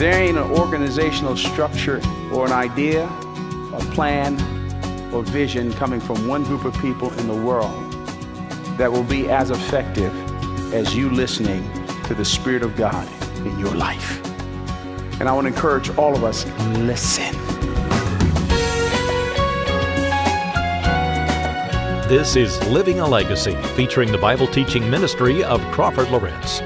there ain't an organizational structure or an idea, a plan, or vision coming from one group of people in the world that will be as effective as you listening to the Spirit of God in your life. And I want to encourage all of us listen. This is Living a Legacy, featuring the Bible teaching ministry of Crawford Loritts.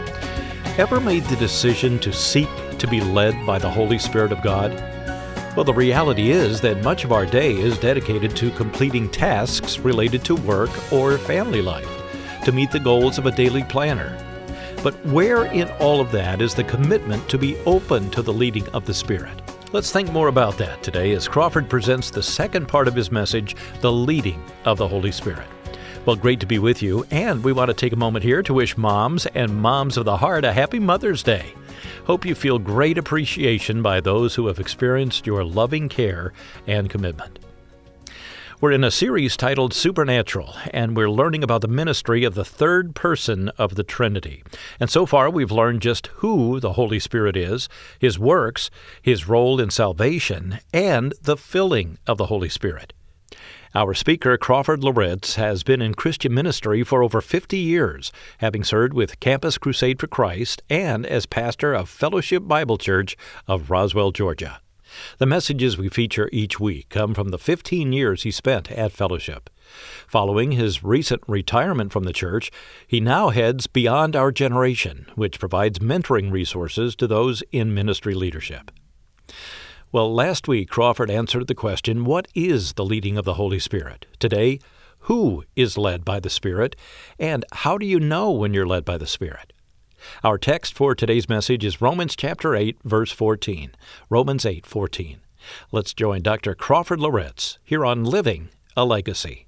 Ever made the decision to seek to be led by the Holy Spirit of God? Well, the reality is that much of our day is dedicated to completing tasks related to work or family life, to meet the goals of a daily planner. But where in all of that is the commitment to be open to the leading of the Spirit? Let's think more about that today as Crawford presents the second part of his message, The Leading of the Holy Spirit. Well, great to be with you, and we want to take a moment here to wish moms and moms of the heart a happy Mother's Day. Hope you feel great appreciation by those who have experienced your loving care and commitment. We're in a series titled Supernatural, and we're learning about the ministry of the third person of the Trinity. And so far, we've learned just who the Holy Spirit is, his works, his role in salvation, and the filling of the Holy Spirit. Our speaker, Crawford Loritts, has been in Christian ministry for over 50 years, having served with Campus Crusade for Christ and as pastor of Fellowship Bible Church of Roswell, Georgia. The messages we feature each week come from the 15 years he spent at Fellowship. Following his recent retirement from the church, he now heads Beyond Our Generation, which provides mentoring resources to those in ministry leadership. Well, last week Crawford answered the question, What is the leading of the Holy Spirit? Today, who is led by the Spirit? And how do you know when you're led by the Spirit? Our text for today's message is Romans chapter 8, verse 14. Romans 8, 14. Let's join Dr. Crawford Loritts here on Living a Legacy.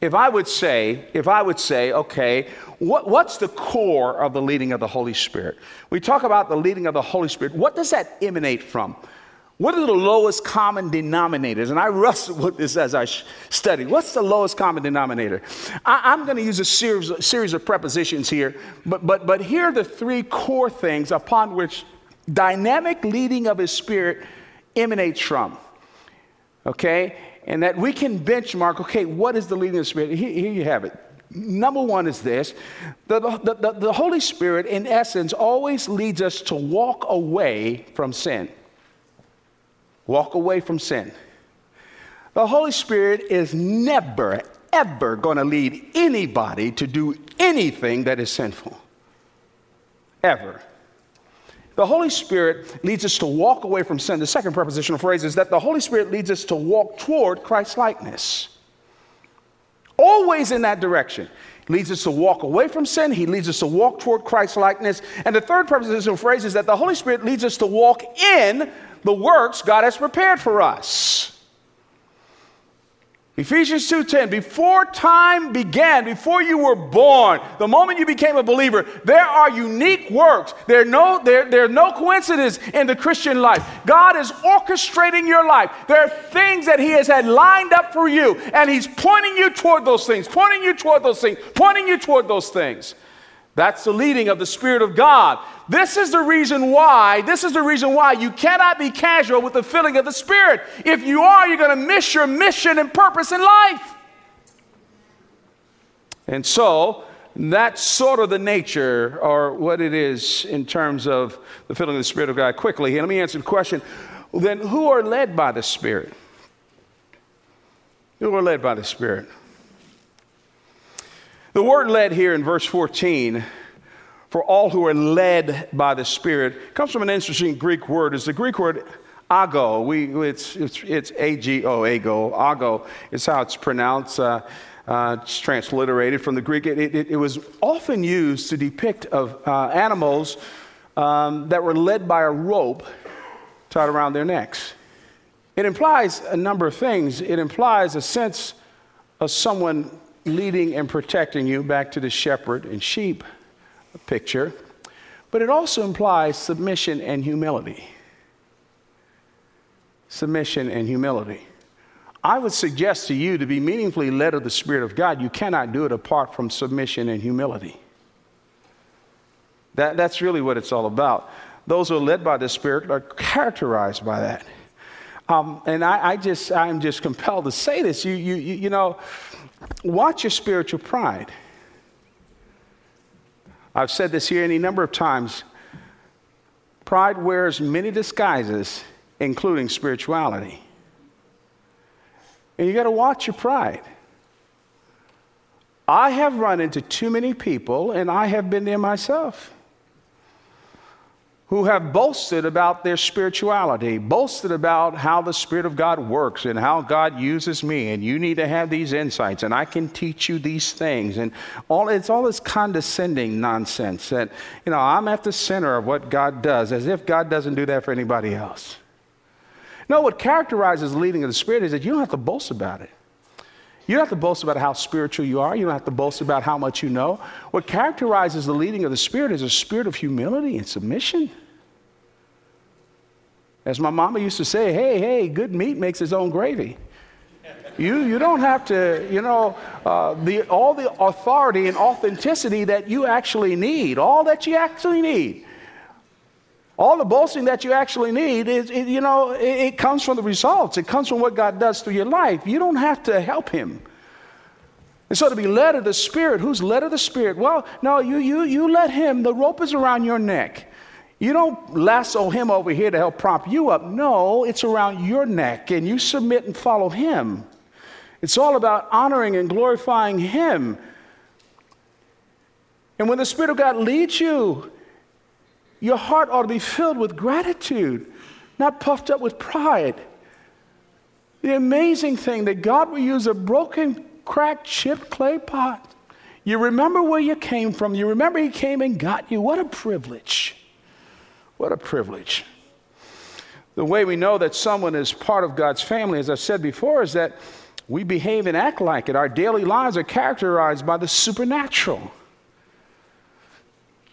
If I would say, if I would say, okay, what, what's the core of the leading of the Holy Spirit? We talk about the leading of the Holy Spirit. What does that emanate from? What are the lowest common denominators? And I wrestled with this as I studied. What's the lowest common denominator? I, am going to use a series, series of prepositions here, but, but, but here are the three core things upon which dynamic leading of His Spirit emanates from. Okay? And that we can benchmark, okay, what is the leading of the Spirit? Here, here you have it. Number one is this the, the, the, the Holy Spirit, in essence, always leads us to walk away from sin. Walk away from sin. The Holy Spirit is never, ever going to lead anybody to do anything that is sinful. Ever. The Holy Spirit leads us to walk away from sin. The second prepositional phrase is that the Holy Spirit leads us to walk toward Christ likeness. Always in that direction. Leads us to walk away from sin. He leads us to walk toward Christ likeness. And the third prepositional phrase is that the Holy Spirit leads us to walk in the works God has prepared for us. Ephesians 2:10 before time began before you were born the moment you became a believer there are unique works. There are no there, there are no coincidence in the Christian life. God is orchestrating your life. There are things that he has had lined up for you and he's pointing you toward those things pointing you toward those things pointing you toward those things that's the leading of the Spirit of God. This is the reason why, this is the reason why you cannot be casual with the filling of the Spirit. If you are, you're going to miss your mission and purpose in life. And so, that's sort of the nature or what it is in terms of the filling of the Spirit of God. Quickly, let me answer the question then, who are led by the Spirit? Who are led by the Spirit? The word led here in verse 14 for all who are led by the Spirit comes from an interesting Greek word. It's the Greek word ago. We, it's, it's, it's A-G-O, ago. Ago how it's pronounced. Uh, uh, it's transliterated from the Greek. It, it, it, was often used to depict of uh, animals um, that were led by a rope tied around their necks. It implies a number of things. It implies a sense of someone leading and protecting you back to the shepherd and sheep picture, but it also implies submission and humility. Submission and humility. I would suggest to you to be meaningfully led of the Spirit of God, you cannot do it apart from submission and humility. That, that's really what it's all about. those who are led by the Spirit are characterized by that. Um, and I, I, just, I'm just compelled to say this. You, you, you, you know, watch your spiritual pride. I've said this here any number of times. Pride wears many disguises, including spirituality. And you got to watch your pride. I have run into too many people, and I have been there myself, who have boasted about their spirituality, boasted about how the Spirit of God works and how God uses me, and you need to have these insights, and I can teach you these things. And all, it's all this condescending nonsense that, you know, I'm at the center of what God does, as if God doesn't do that for anybody else. No, what characterizes leading of the Spirit is that you don't have to boast about it. You don't have to boast about how spiritual you are. You don't have to boast about how much you know. What characterizes the leading of the Spirit is a spirit of humility and submission. As my mama used to say, hey, hey, good meat makes its own gravy. You, you don't have to, you know, uh, the, all the authority and authenticity that you actually need, all that you actually need. All the boasting that you actually need is, it, you know, it, it comes from the results. It comes from what God does through your life. You don't have to help Him. And so to be led of the Spirit, who's led of the Spirit? Well, no, you, you, you let Him, the rope is around your neck. You don't lasso Him over here to help prop you up. No, it's around your neck, and you submit and follow Him. It's all about honoring and glorifying Him. And when the Spirit of God leads you, your heart ought to be filled with gratitude, not puffed up with pride. The amazing thing that God will use a broken, cracked, chipped clay pot. You remember where you came from. You remember He came and got you. What a privilege. What a privilege. The way we know that someone is part of God's family, as I've said before, is that we behave and act like it. Our daily lives are characterized by the supernatural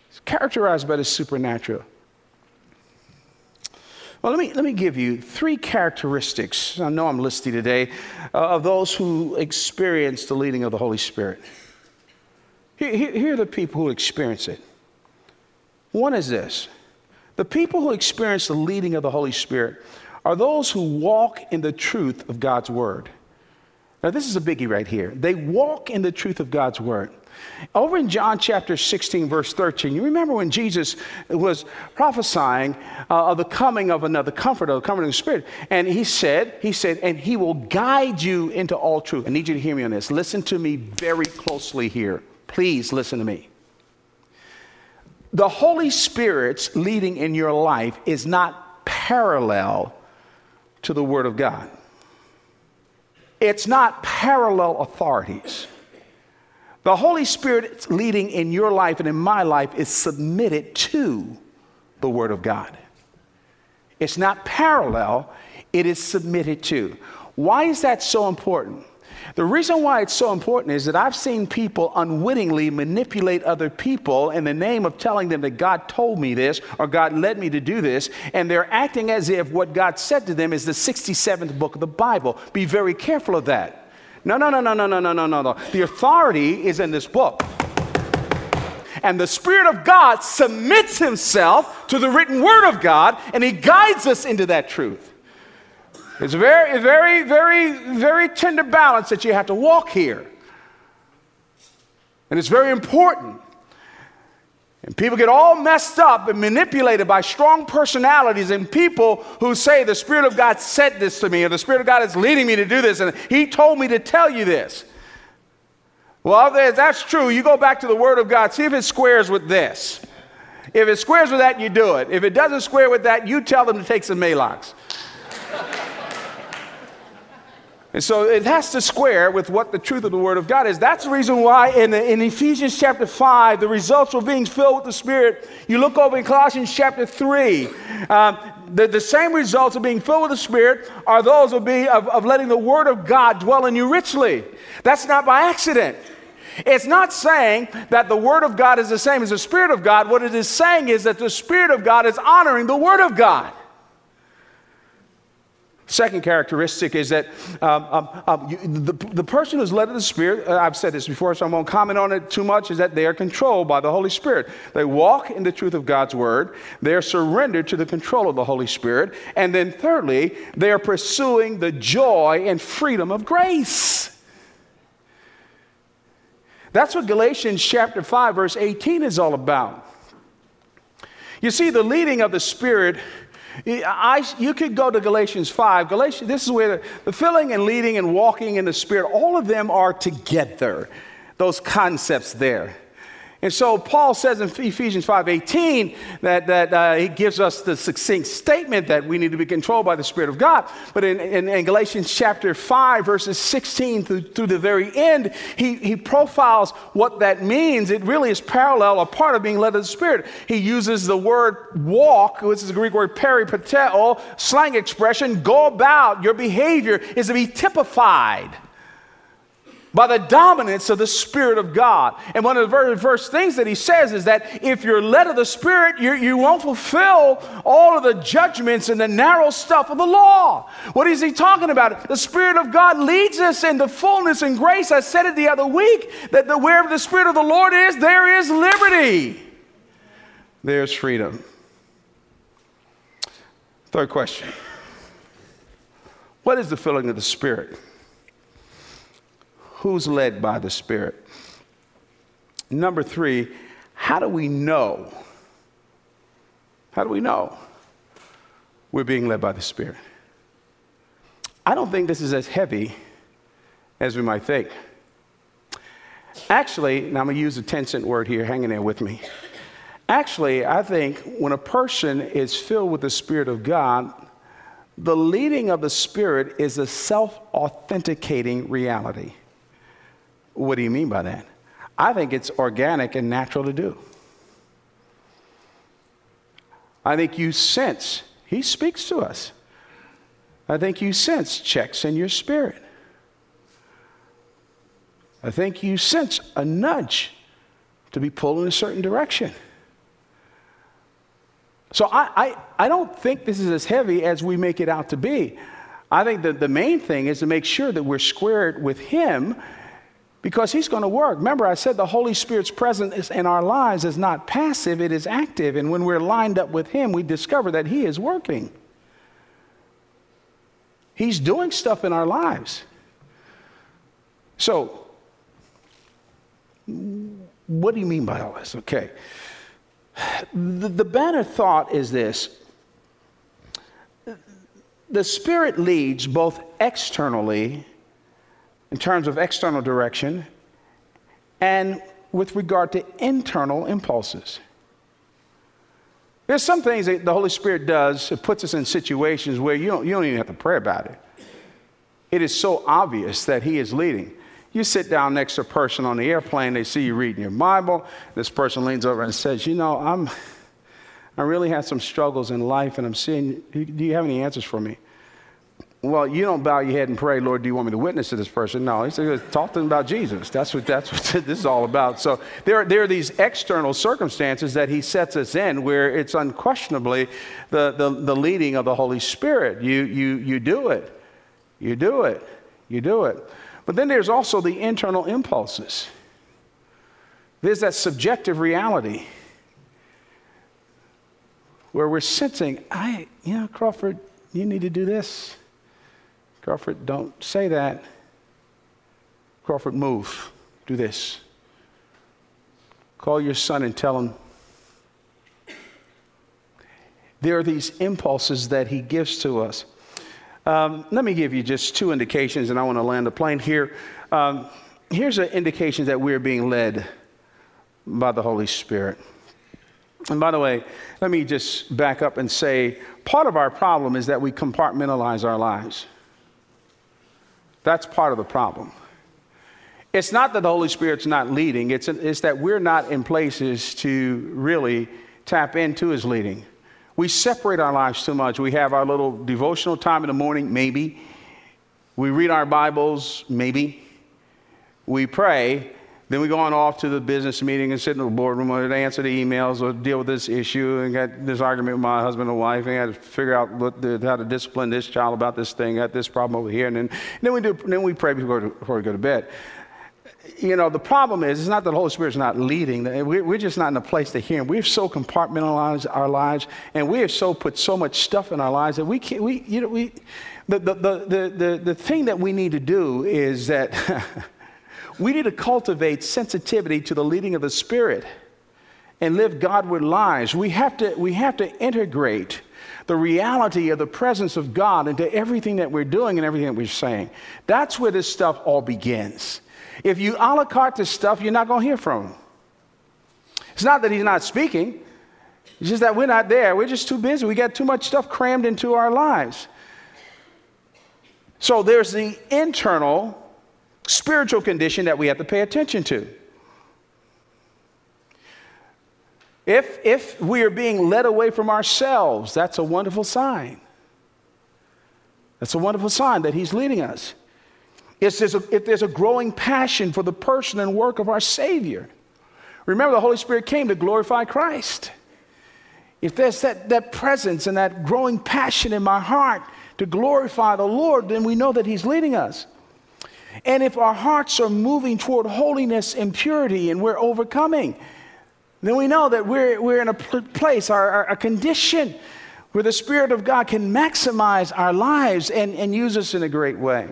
It's characterized by the supernatural. Well, let me, let me give you three characteristics. I know I'm listy today, uh, of those who experience the leading of the Holy Spirit. Here, here, here are the people who experience it. One is this the people who experience the leading of the Holy Spirit are those who walk in the truth of God's Word. Now, this is a biggie right here. They walk in the truth of God's Word. Over in John chapter 16, verse 13, you remember when Jesus was prophesying uh, of the coming of another comforter, the the Spirit. And he said, he said, and he will guide you into all truth. I need you to hear me on this. Listen to me very closely here. Please listen to me. The Holy Spirit's leading in your life is not parallel to the Word of God. It's not parallel authorities. The Holy Spirit's leading in your life and in my life is submitted to the Word of God. It's not parallel, it is submitted to. Why is that so important? The reason why it's so important is that I've seen people unwittingly manipulate other people in the name of telling them that God told me this or God led me to do this, and they're acting as if what God said to them is the 67th book of the Bible. Be very careful of that. No, no, no, no, no, no, no, no, no. The authority is in this book. And the Spirit of God submits himself to the written word of God, and he guides us into that truth. It's a very, very, very, very tender balance that you have to walk here. And it's very important. And people get all messed up and manipulated by strong personalities and people who say, The Spirit of God said this to me, or the Spirit of God is leading me to do this, and He told me to tell you this. Well, that's true, you go back to the Word of God, see if it squares with this. If it squares with that, you do it. If it doesn't square with that, you tell them to take some Maalox. And so it has to square with what the truth of the Word of God is. That's the reason why in, the, in Ephesians chapter 5, the results of being filled with the Spirit, you look over in Colossians chapter 3, um, the, the same results of being filled with the Spirit are those of, being, of, of letting the Word of God dwell in you richly. That's not by accident. It's not saying that the Word of God is the same as the Spirit of God. What it is saying is that the Spirit of God is honoring the Word of God. Second characteristic is that um, um, um, you, the, the person who's led of the Spirit, uh, I've said this before, so I won't comment on it too much, is that they are controlled by the Holy Spirit. They walk in the truth of God's Word, they are surrendered to the control of the Holy Spirit, and then thirdly, they are pursuing the joy and freedom of grace. That's what Galatians chapter 5, verse 18 is all about. You see, the leading of the Spirit I, you could go to Galatians 5. Galatians, this is where the, the filling and leading and walking in the Spirit, all of them are together, those concepts there. And so Paul says in Ephesians 5:18 that, that uh, he gives us the succinct statement that we need to be controlled by the Spirit of God. But in, in, in Galatians chapter 5, verses 16 through, through the very end, he, he profiles what that means. It really is parallel, a part of being led of the Spirit. He uses the word walk, which is the Greek word peripateo, slang expression, go about. Your behavior is to be typified by the dominance of the Spirit of God. And one of the very first things that he says is that if you're led of the Spirit, you, you won't fulfill all of the judgments and the narrow stuff of the law. What is he talking about? The Spirit of God leads us into fullness and grace. I said it the other week that the, wherever the Spirit of the Lord is, there is liberty, there's freedom. Third question What is the filling of the Spirit? Who's led by the Spirit? Number three, how do we know? How do we know we're being led by the Spirit? I don't think this is as heavy as we might think. Actually, now I'm going to use a 10 cent word here, hang in there with me. Actually, I think when a person is filled with the Spirit of God, the leading of the Spirit is a self authenticating reality. What do you mean by that? I think it's organic and natural to do. I think you sense, He speaks to us. I think you sense checks in your spirit. I think you sense a nudge to be pulled in a certain direction. So I, I, I don't think this is as heavy as we make it out to be. I think that the main thing is to make sure that we're squared with Him because he's going to work. Remember, I said the Holy Spirit's presence in our lives is not passive, it is active. And when we're lined up with him, we discover that he is working. He's doing stuff in our lives. So, what do you mean by all this? Okay. The, the banner thought is this the Spirit leads both externally in terms of external direction and with regard to internal impulses. There's some things that the Holy Spirit does, it puts us in situations where you don't, you don't even have to pray about it. It is so obvious that He is leading. You sit down next to a person on the airplane, they see you reading your Bible. This person leans over and says, You know, I'm, I really had some struggles in life, and I'm seeing, do you have any answers for me? Well, you don't bow your head and pray, Lord, do you want me to witness to this person? No, he said, talk to them about Jesus. That's what, that's what this is all about. So there, there are these external circumstances that he sets us in where it's unquestionably the, the, the leading of the Holy Spirit. You, you, you do it. You do it. You do it. But then there's also the internal impulses. There's that subjective reality where we're sensing, I, you know, Crawford, you need to do this. Crawford, don't say that. Crawford, move. Do this. Call your son and tell him. There are these impulses that he gives to us. Um, let me give you just two indications, and I want to land the plane here. Um, here's an indication that we're being led by the Holy Spirit. And by the way, let me just back up and say part of our problem is that we compartmentalize our lives. That's part of the problem. It's not that the Holy Spirit's not leading, it's, it's that we're not in places to really tap into His leading. We separate our lives too much. We have our little devotional time in the morning, maybe. We read our Bibles, maybe. We pray, Then we go on off to the business meeting and sit in the boardroom or answer the emails or deal with this issue and got this argument with my husband and wife and I had to figure out what the, how to discipline this child about this thing, got this problem over here. And then, and then we do, then we pray before, before we go to bed. You know, the problem is, it's not that the Holy Spirit's not leading. We're just not in a place to hear Him. We've so compartmentalized our lives and we have so put so much stuff in our lives that we can't, we, you know, we, the, the, the, the, the thing that we need to do is that we need to cultivate sensitivity to the leading of the Spirit and live Godward lives. We have to, we have to integrate the reality of the presence of God into everything that we're doing and everything that we're saying. That's where this stuff all begins. If you a la carte this stuff, you're not going to hear from him. It's not that he's not speaking, it's just that we're not there. We're just too busy. We got too much stuff crammed into our lives. So there's the internal spiritual condition that we have to pay attention to. If, if we are being led away from ourselves, that's a wonderful sign. That's a wonderful sign that He's leading us. If there's, a, if there's a growing passion for the person and work of our Savior, remember the Holy Spirit came to glorify Christ. If there's that, that presence and that growing passion in my heart to glorify the Lord, then we know that He's leading us. And if our hearts are moving toward holiness and purity and we're overcoming, then we know that we're, we're in a place, our, our, a condition where the Spirit of God can maximize our lives and, and use us in a great way.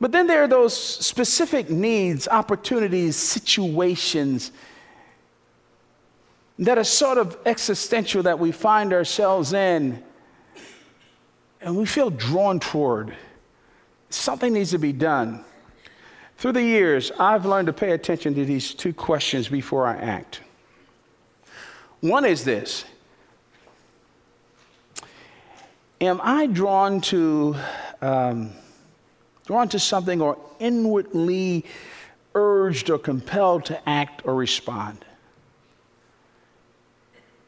But then there are those specific needs, opportunities, situations that are sort of existential that we find ourselves in and we feel drawn toward. Something needs to be done. Through the years, I've learned to pay attention to these two questions before I act. One is this Am I drawn to, um, drawn to something or inwardly urged or compelled to act or respond?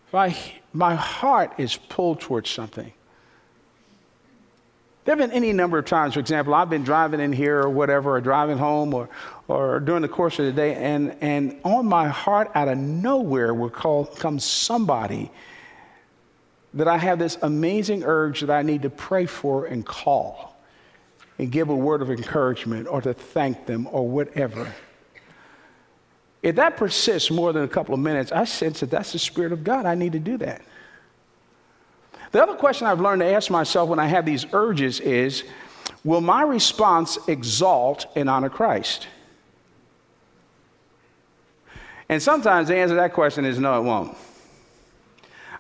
If I, my heart is pulled towards something. There have been any number of times, for example, I've been driving in here or whatever, or driving home or, or during the course of the day, and, and on my heart, out of nowhere, will call, come somebody that I have this amazing urge that I need to pray for and call and give a word of encouragement or to thank them or whatever. If that persists more than a couple of minutes, I sense that that's the Spirit of God. I need to do that. The other question I've learned to ask myself when I have these urges is Will my response exalt and honor Christ? And sometimes the answer to that question is no, it won't.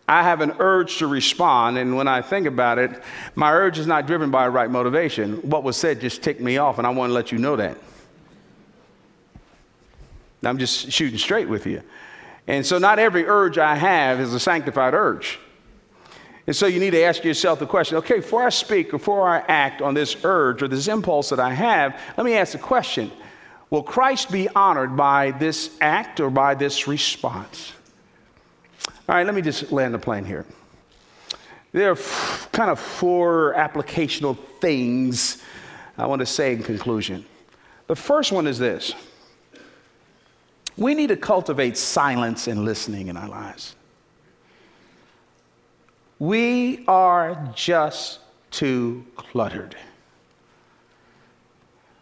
I have an urge to respond, and when I think about it, my urge is not driven by a right motivation. What was said just ticked me off, and I want to let you know that. I'm just shooting straight with you. And so, not every urge I have is a sanctified urge. And so you need to ask yourself the question okay, before I speak, or before I act on this urge or this impulse that I have, let me ask the question Will Christ be honored by this act or by this response? All right, let me just land the plane here. There are f- kind of four applicational things I want to say in conclusion. The first one is this we need to cultivate silence and listening in our lives. We are just too cluttered.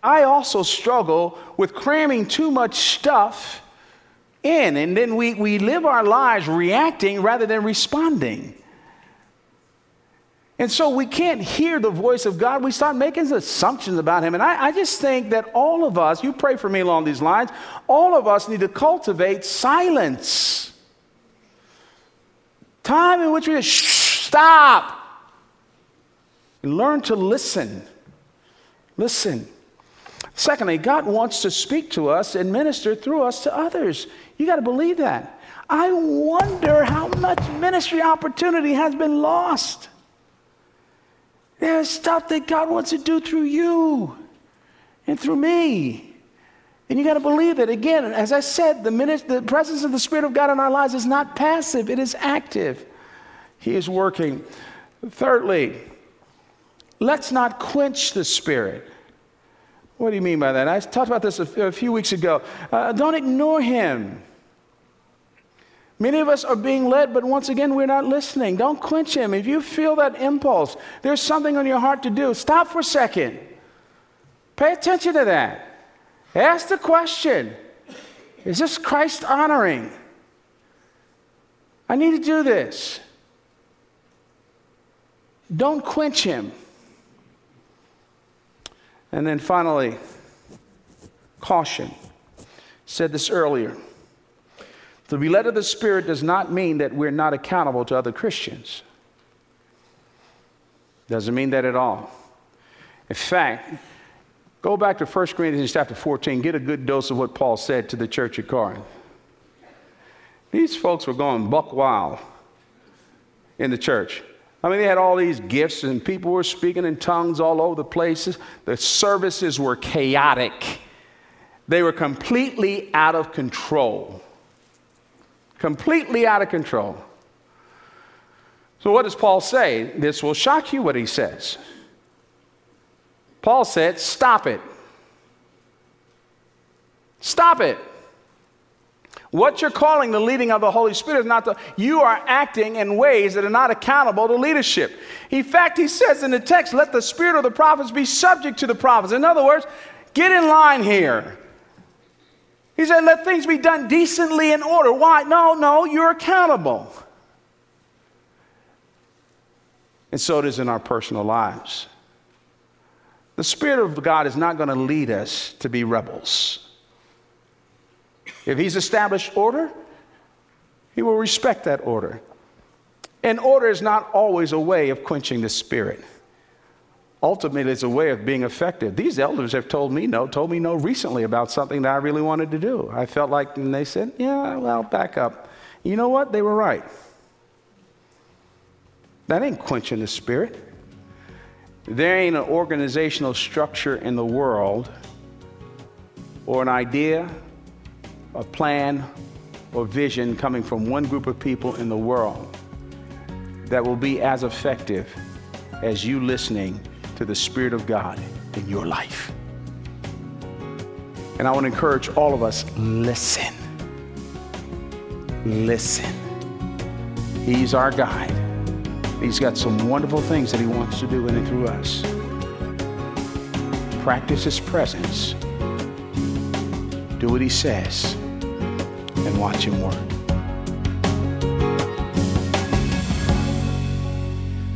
I also struggle with cramming too much stuff in, and then we, we live our lives reacting rather than responding. And so we can't hear the voice of God. We start making assumptions about Him. And I, I, just think that all of us, you pray for me along these lines, all of us need to cultivate silence. Time in which we just Stop. Learn to listen. Listen. Secondly, God wants to speak to us and minister through us to others. You got to believe that. I wonder how much ministry opportunity has been lost. There's stuff that God wants to do through you and through me. And you got to believe it. Again, as I said, the, the presence of the Spirit of God in our lives is not passive, it is active. He is working. Thirdly, let's not quench the Spirit. What do you mean by that? I talked about this a, few weeks ago. Uh, don't ignore him. Many of us are being led, but once again, we're not listening. Don't quench him. If you feel that impulse, there's something on your heart to do, stop for a second. Pay attention to that. Ask the question Is this Christ honoring? I need to do this. Don't quench him. And then finally, caution. Said this earlier. To be led of the Spirit does not mean that we're not accountable to other Christians. Doesn't mean that at all. In fact, go back to 1 Corinthians chapter 14, get a good dose of what Paul said to the church at Corinth. These folks were going buck wild in the church. I mean, they had all these gifts, and people were speaking in tongues all over the places. The services were chaotic, they were completely out of control completely out of control. So, what does Paul say? This will shock you what he says. Paul said, Stop it. Stop it. What you're calling the leading of the Holy Spirit is not the, you are acting in ways that are not accountable to leadership. In fact, he says in the text, let the spirit of the prophets be subject to the prophets. In other words, get in line here. He said, let things be done decently in order. Why? No, no, you're accountable. And so it is in our personal lives. The Spirit of God is not going to lead us to be rebels. If He's established order, He will respect that order. And order is not always a way of quenching the Spirit ultimately it's a way of being effective. These elders have told me no, told me no recently about something that I really wanted to do. I felt like, and they said, yeah, well, back up. You know what? They were right. That ain't quenching the spirit. There ain't an organizational structure in the world or an idea, a plan, or vision coming from one group of people in the world that will be as effective as you listening to the Spirit of God in your life. And I want to encourage all of us listen. Listen. He's our guide. He's got some wonderful things that He wants to do in and through us. Practice His presence. Do what He says watch work.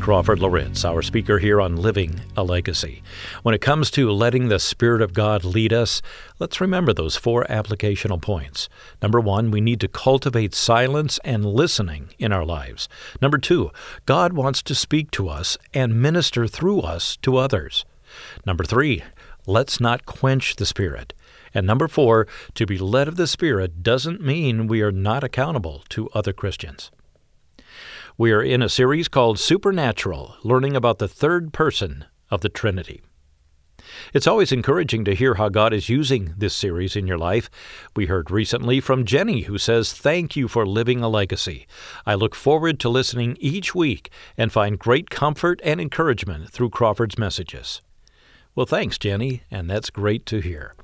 Crawford Loritts, our speaker here on Living a Legacy. When it comes to letting the Spirit of God lead us, let's remember those four applicational points. Number one, we need to cultivate silence and listening in our lives. Number two, God wants to speak to us and minister through us to others. Number three, let's not quench the Spirit. And number four, to be led of the Spirit doesn't mean we are not accountable to other Christians. We are in a series called Supernatural, learning about the third person of the Trinity. It's always encouraging to hear how God is using this series in your life. We heard recently from Jenny, who says, Thank you for living a legacy. I look forward to listening each week and find great comfort and encouragement through Crawford's messages. Well, thanks, Jenny, and that's great to hear.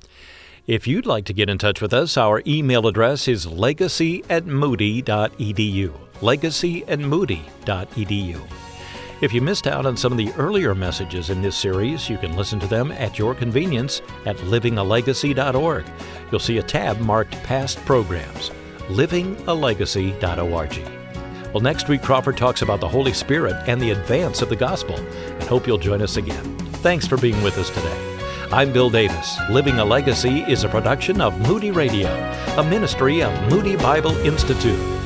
If you'd like to get in touch with us, our email address is legacy at moody.edu legacy at moody.edu. If you missed out on some of the earlier messages in this series, you can listen to them at your convenience at livingalegacy.org. You'll see a tab marked Past Programs, livingalegacy.org. Well, next week, Crawford talks about the Holy Spirit and the advance of the gospel, and hope you'll join us again. Thanks for being with us today. I'm Bill Davis. Living a Legacy is a production of Moody Radio, a ministry of Moody Bible Institute.